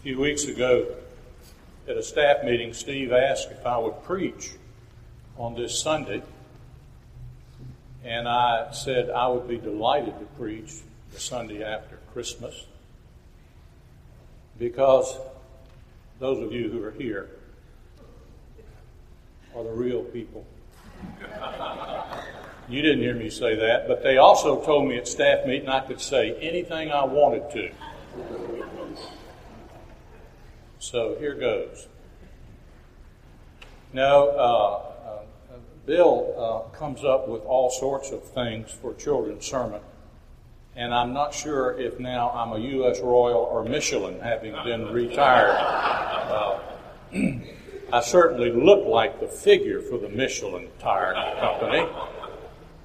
A few weeks ago, at a staff meeting, Steve asked if I would preach on this Sunday. And I said I would be delighted to preach the Sunday after Christmas because those of you who are here are the real people. You didn't hear me say that, but they also told me at staff meeting I could say anything I wanted to. So here goes. Now, uh, uh, Bill uh, comes up with all sorts of things for children's sermon, and I'm not sure if now I'm a U.S. Royal or Michelin, having been retired. Uh, I certainly look like the figure for the Michelin tire company,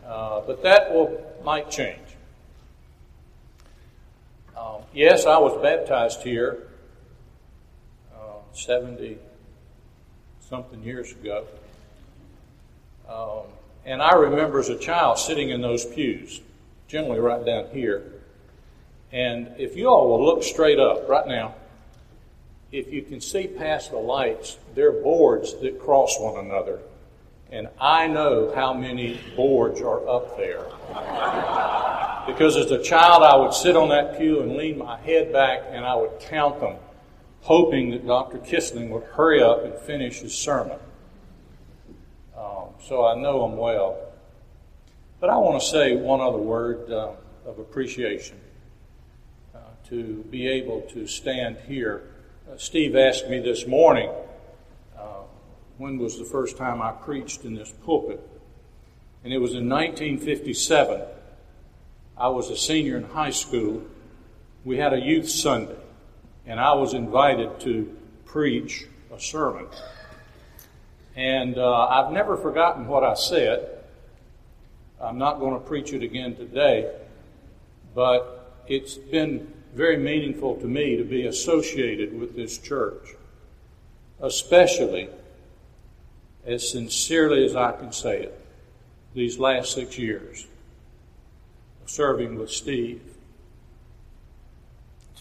uh, but that will might change. Um, yes, I was baptized here 70 something years ago. Um, and I remember as a child sitting in those pews, generally right down here. And if you all will look straight up right now, if you can see past the lights, there are boards that cross one another. And I know how many boards are up there. because as a child, I would sit on that pew and lean my head back and I would count them hoping that Dr. Kissling would hurry up and finish his sermon. Um, so I know him well. But I want to say one other word uh, of appreciation uh, to be able to stand here. Uh, Steve asked me this morning uh, when was the first time I preached in this pulpit. And it was in 1957. I was a senior in high school. We had a youth Sunday and I was invited to preach a sermon. And uh, I've never forgotten what I said. I'm not going to preach it again today, but it's been very meaningful to me to be associated with this church, especially as sincerely as I can say it, these last six years of serving with Steve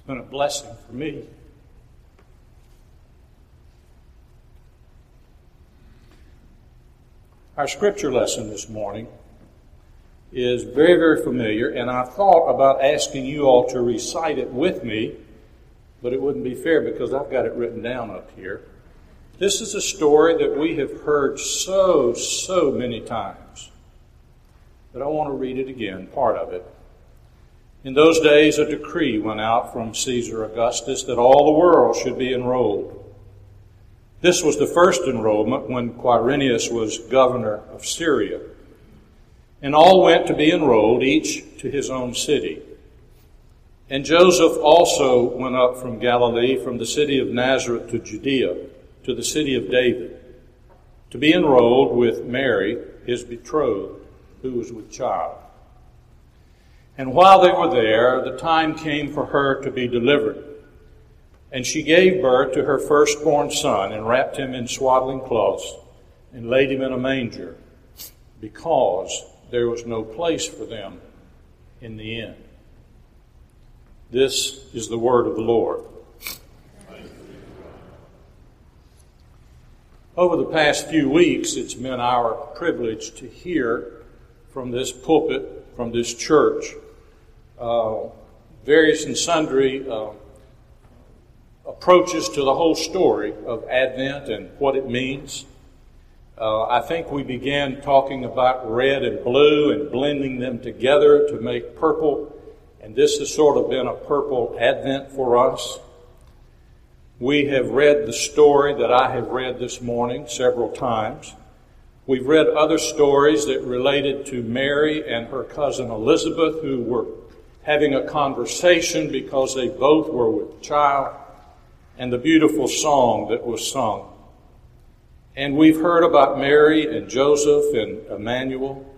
been a blessing for me. Our scripture lesson this morning is very, very familiar, and I thought about asking you all to recite it with me, but it wouldn't be fair because I've got it written down up here. This is a story that we have heard so, so many times that I want to read it again, part of it. In those days, a decree went out from Caesar Augustus that all the world should be enrolled. This was the first enrollment when Quirinius was governor of Syria. And all went to be enrolled, each to his own city. And Joseph also went up from Galilee, from the city of Nazareth to Judea, to the city of David, to be enrolled with Mary, his betrothed, who was with child. And while they were there, the time came for her to be delivered. And she gave birth to her firstborn son and wrapped him in swaddling cloths and laid him in a manger because there was no place for them in the inn. This is the word of the Lord. Over the past few weeks, it's been our privilege to hear from this pulpit, from this church, uh, various and sundry uh, approaches to the whole story of Advent and what it means. Uh, I think we began talking about red and blue and blending them together to make purple, and this has sort of been a purple Advent for us. We have read the story that I have read this morning several times. We've read other stories that related to Mary and her cousin Elizabeth, who were having a conversation because they both were with the child, and the beautiful song that was sung. And we've heard about Mary and Joseph and Emmanuel,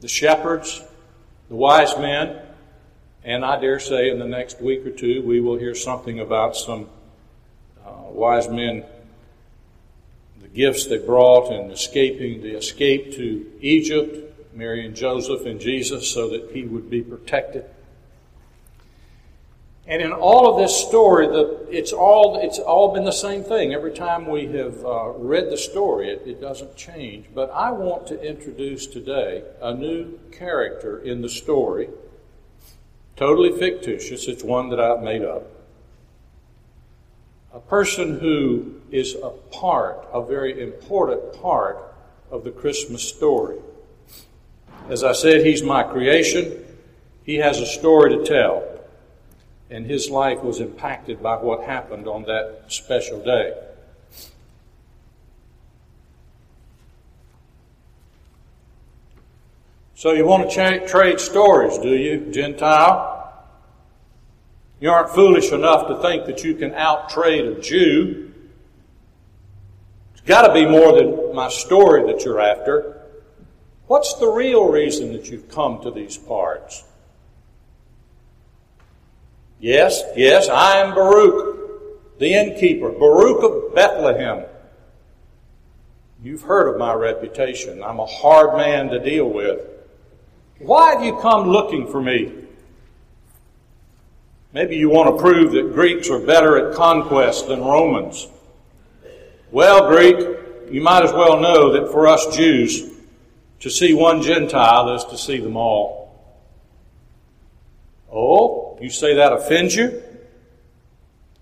the shepherds, the wise men, and I dare say in the next week or two we will hear something about some uh, wise men, the gifts they brought and escaping the escape to Egypt Mary and Joseph and Jesus so that he would be protected. And in all of this story, the, it's, all, it's all been the same thing. Every time we have uh, read the story, it, it doesn't change. But I want to introduce today a new character in the story, totally fictitious. It's one that I've made up. A person who is a part, a very important part of the Christmas story. As I said, he's my creation. He has a story to tell and his life was impacted by what happened on that special day. So you want to cha- trade stories, do you, Gentile? You aren't foolish enough to think that you can out trade a Jew. It's got to be more than my story that you're after. What's the real reason that you've come to these parts? Yes, yes, I am Baruch, the innkeeper, Baruch of Bethlehem. You've heard of my reputation. I'm a hard man to deal with. Why have you come looking for me? Maybe you want to prove that Greeks are better at conquest than Romans. Well, Greek, you might as well know that for us Jews, to see one Gentile is to see them all. Oh, you say that offends you?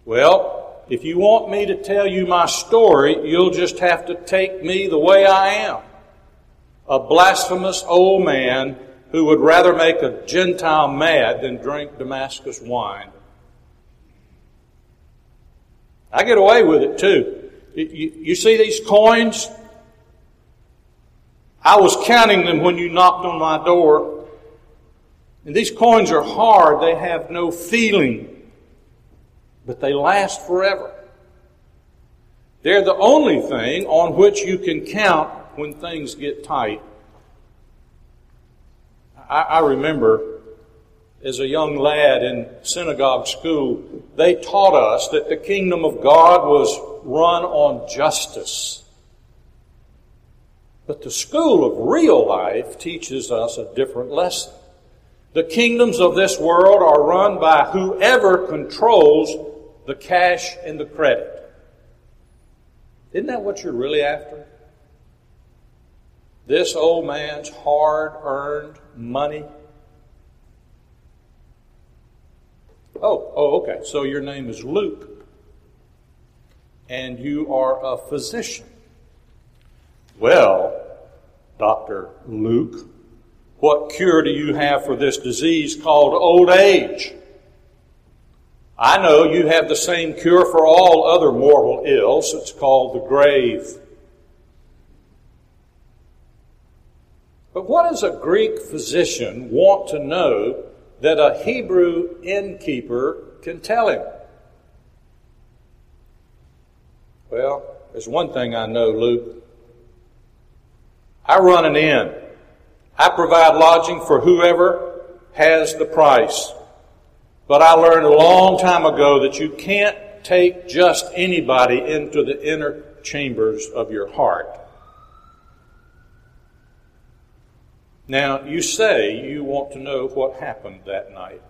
Well, if you want me to tell you my story, you'll just have to take me the way I am. A blasphemous old man who would rather make a Gentile mad than drink Damascus wine. I get away with it too. You, see these coins? I was counting them when you knocked on my door. And these coins are hard, they have no feeling, but they last forever. They're the only thing on which you can count when things get tight. I, I remember as a young lad in synagogue school, they taught us that the kingdom of God was run on justice. But the school of real life teaches us a different lesson. The kingdoms of this world are run by whoever controls the cash and the credit. Isn't that what you're really after? This old man's hard earned money. Oh, oh, okay. So your name is Luke, and you are a physician. Well, Dr. Luke, what cure do you have for this disease called old age? I know you have the same cure for all other mortal ills. It's called the grave. But what does a Greek physician want to know that a Hebrew innkeeper can tell him? Well, there's one thing I know, Luke. I run an inn. I provide lodging for whoever has the price. But I learned a long time ago that you can't take just anybody into the inner chambers of your heart. Now, you say you want to know what happened that night.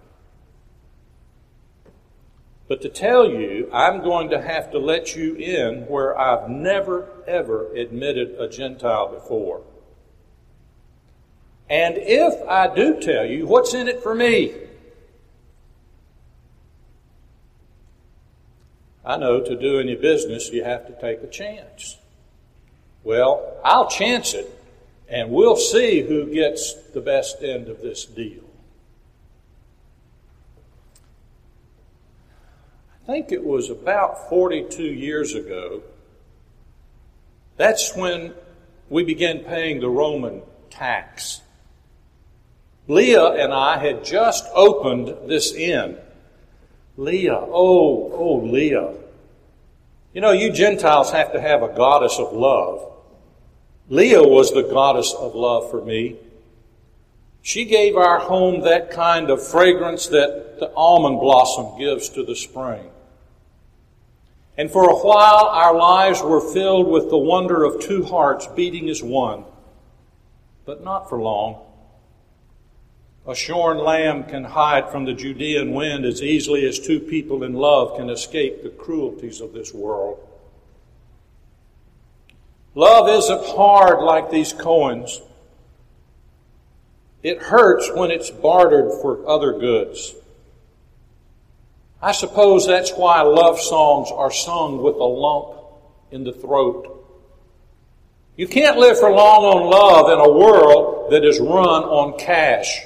But to tell you, I'm going to have to let you in where I've never, ever admitted a Gentile before. And if I do tell you, what's in it for me? I know to do any business, you have to take a chance. Well, I'll chance it, and we'll see who gets the best end of this deal. I think it was about 42 years ago. That's when we began paying the Roman tax. Leah and I had just opened this inn. Leah, oh, oh, Leah. You know, you Gentiles have to have a goddess of love. Leah was the goddess of love for me. She gave our home that kind of fragrance that the almond blossom gives to the spring. And for a while, our lives were filled with the wonder of two hearts beating as one. But not for long. A shorn lamb can hide from the Judean wind as easily as two people in love can escape the cruelties of this world. Love isn't hard like these coins. It hurts when it's bartered for other goods. I suppose that's why love songs are sung with a lump in the throat. You can't live for long on love in a world that is run on cash.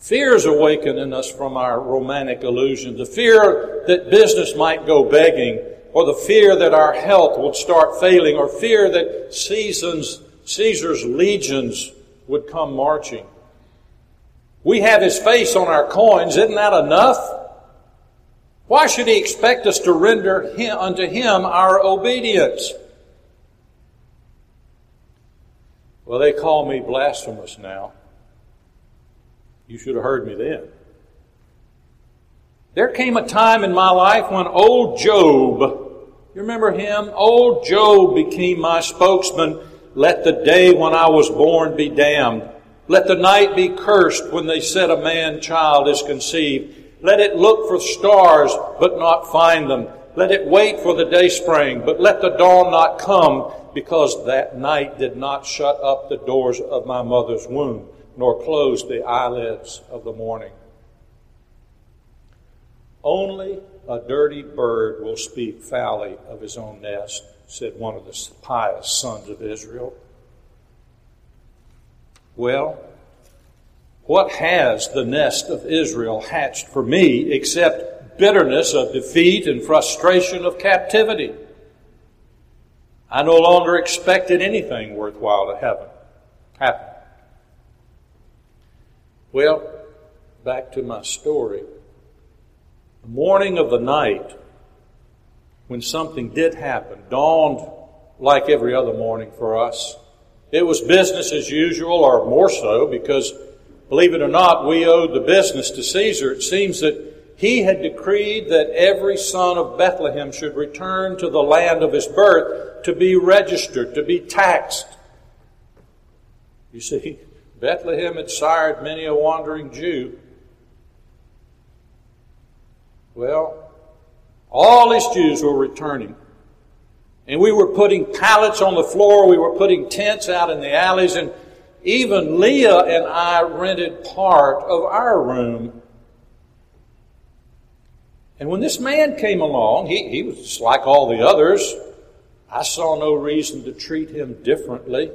Fears awaken in us from our romantic illusions. The fear that business might go begging, or the fear that our health would start failing, or fear that seasons, Caesar's legions would come marching. We have his face on our coins. Isn't that enough? Why should he expect us to render him, unto him our obedience? Well, they call me blasphemous now. You should have heard me then. There came a time in my life when old Job, you remember him? Old Job became my spokesman. Let the day when I was born be damned. Let the night be cursed when they said a man child is conceived. Let it look for stars, but not find them. Let it wait for the day spring, but let the dawn not come, because that night did not shut up the doors of my mother's womb, nor close the eyelids of the morning. Only a dirty bird will speak foully of his own nest, said one of the pious sons of Israel. Well, what has the nest of Israel hatched for me except bitterness of defeat and frustration of captivity? I no longer expected anything worthwhile to happen. happen. Well, back to my story. The morning of the night, when something did happen, dawned like every other morning for us. It was business as usual, or more so, because believe it or not, we owed the business to Caesar. It seems that he had decreed that every son of Bethlehem should return to the land of his birth to be registered, to be taxed. You see, Bethlehem had sired many a wandering Jew. Well, all these Jews were returning. And we were putting pallets on the floor, we were putting tents out in the alleys, and even Leah and I rented part of our room. And when this man came along, he, he was just like all the others. I saw no reason to treat him differently.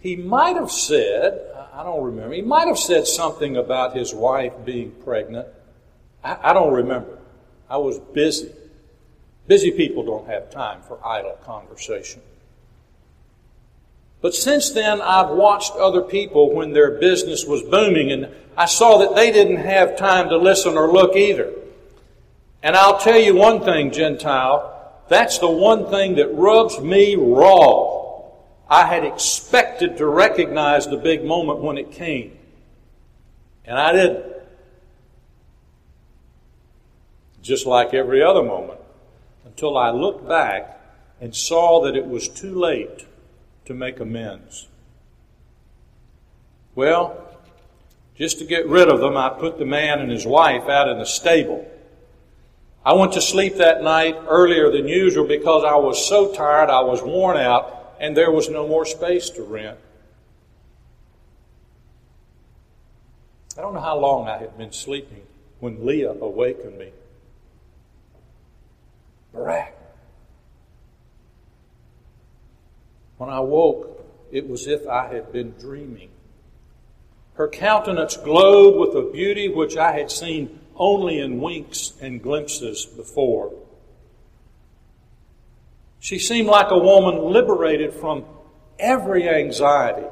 He might have said, I don't remember, he might have said something about his wife being pregnant. I, I don't remember. I was busy. Busy people don't have time for idle conversation. But since then, I've watched other people when their business was booming, and I saw that they didn't have time to listen or look either. And I'll tell you one thing, Gentile, that's the one thing that rubs me raw. I had expected to recognize the big moment when it came, and I didn't. Just like every other moment until I looked back and saw that it was too late to make amends. Well, just to get rid of them, I put the man and his wife out in the stable. I went to sleep that night earlier than usual because I was so tired, I was worn out, and there was no more space to rent. I don't know how long I had been sleeping when Leah awakened me. Barak. When I woke, it was as if I had been dreaming. Her countenance glowed with a beauty which I had seen only in winks and glimpses before. She seemed like a woman liberated from every anxiety.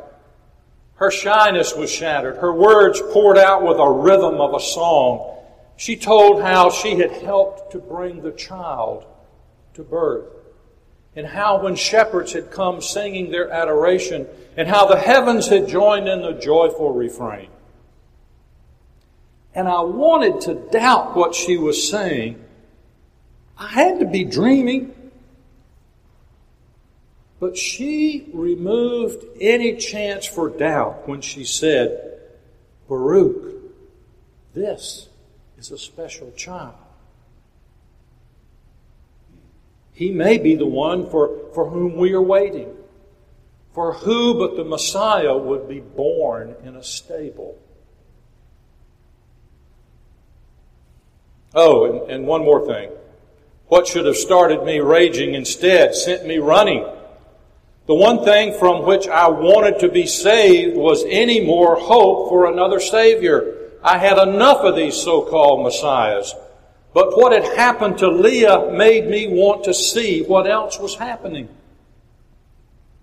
Her shyness was shattered. Her words poured out with a rhythm of a song. She told how she had helped to bring the child to birth, and how when shepherds had come singing their adoration, and how the heavens had joined in the joyful refrain. And I wanted to doubt what she was saying. I had to be dreaming. But she removed any chance for doubt when she said, Baruch, this is a special child. He may be the one for, for whom we are waiting. For who but the Messiah would be born in a stable? Oh, and, and one more thing. What should have started me raging instead sent me running. The one thing from which I wanted to be saved was any more hope for another Savior. I had enough of these so-called Messiahs. But what had happened to Leah made me want to see what else was happening.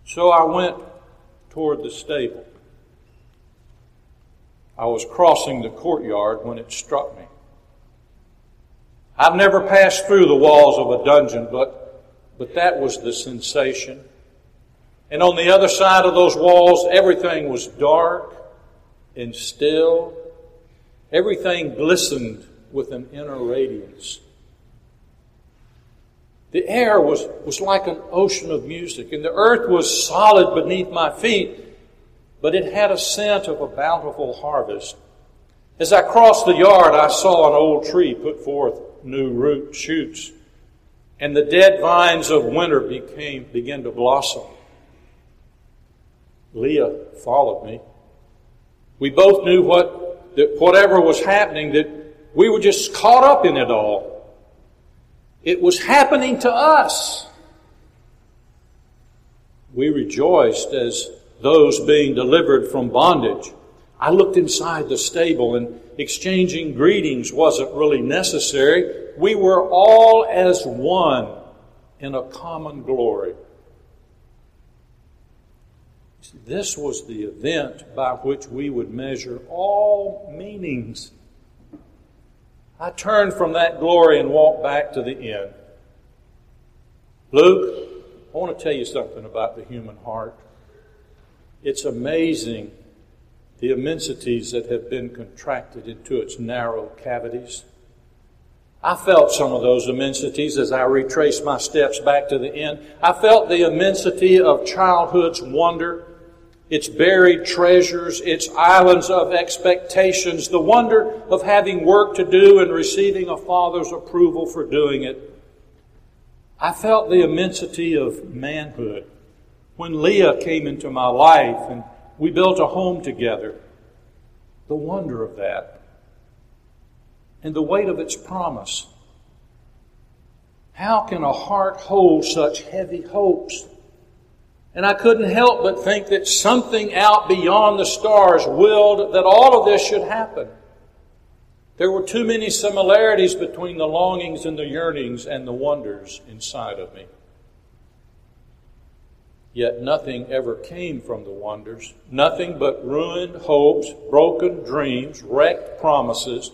So I went toward the stable. I was crossing the courtyard when it struck me. I've never passed through the walls of a dungeon, but, but that was the sensation. And on the other side of those walls, everything was dark and still. Everything glistened with an inner radiance. The air was, was like an ocean of music, and the earth was solid beneath my feet, but it had a scent of a bountiful harvest. As I crossed the yard, I saw an old tree put forth new root shoots, and the dead vines of winter became, began to blossom. Leah followed me. We both knew what, that whatever was happening, that we were just caught up in it all. It was happening to us. We rejoiced as those being delivered from bondage. I looked inside the stable and exchanging greetings wasn't really necessary. We were all as one in a common glory. This was the event by which we would measure all meanings. I turned from that glory and walked back to the inn. Luke, I want to tell you something about the human heart. It's amazing the immensities that have been contracted into its narrow cavities. I felt some of those immensities as I retraced my steps back to the inn. I felt the immensity of childhood's wonder its buried treasures, its islands of expectations, the wonder of having work to do and receiving a father's approval for doing it. I felt the immensity of manhood when Leah came into my life and we built a home together. The wonder of that and the weight of its promise. How can a heart hold such heavy hopes? And I couldn't help but think that something out beyond the stars willed that all of this should happen. There were too many similarities between the longings and the yearnings and the wonders inside of me. Yet nothing ever came from the wonders. Nothing but ruined hopes, broken dreams, wrecked promises.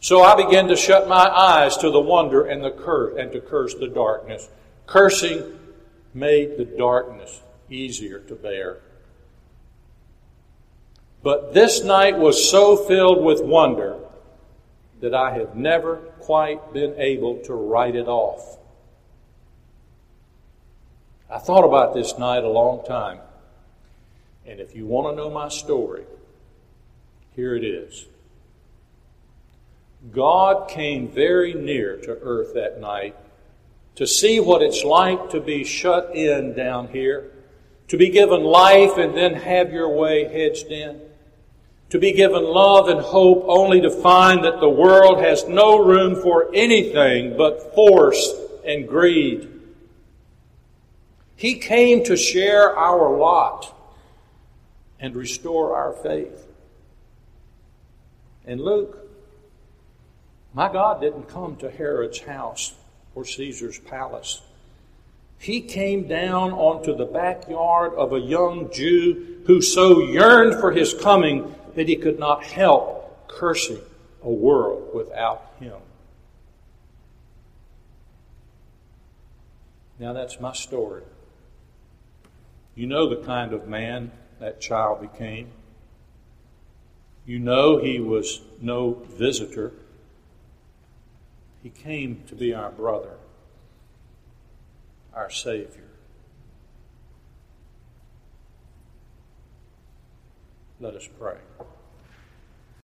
So I began to shut my eyes to the wonder and the curse and to curse the darkness, cursing made the darkness easier to bear. But this night was so filled with wonder that I have never quite been able to write it off. I thought about this night a long time. And if you want to know my story, here it is. God came very near to earth that night to see what it's like to be shut in down here, to be given life and then have your way hedged in, to be given love and hope only to find that the world has no room for anything but force and greed. He came to share our lot and restore our faith. And Luke, my God didn't come to Herod's house or Caesar's palace. He came down onto the backyard of a young Jew who so yearned for his coming that he could not help cursing a world without him. Now that's my story. You know the kind of man that child became. You know he was no visitor he came to be our brother, our Savior. Let us pray.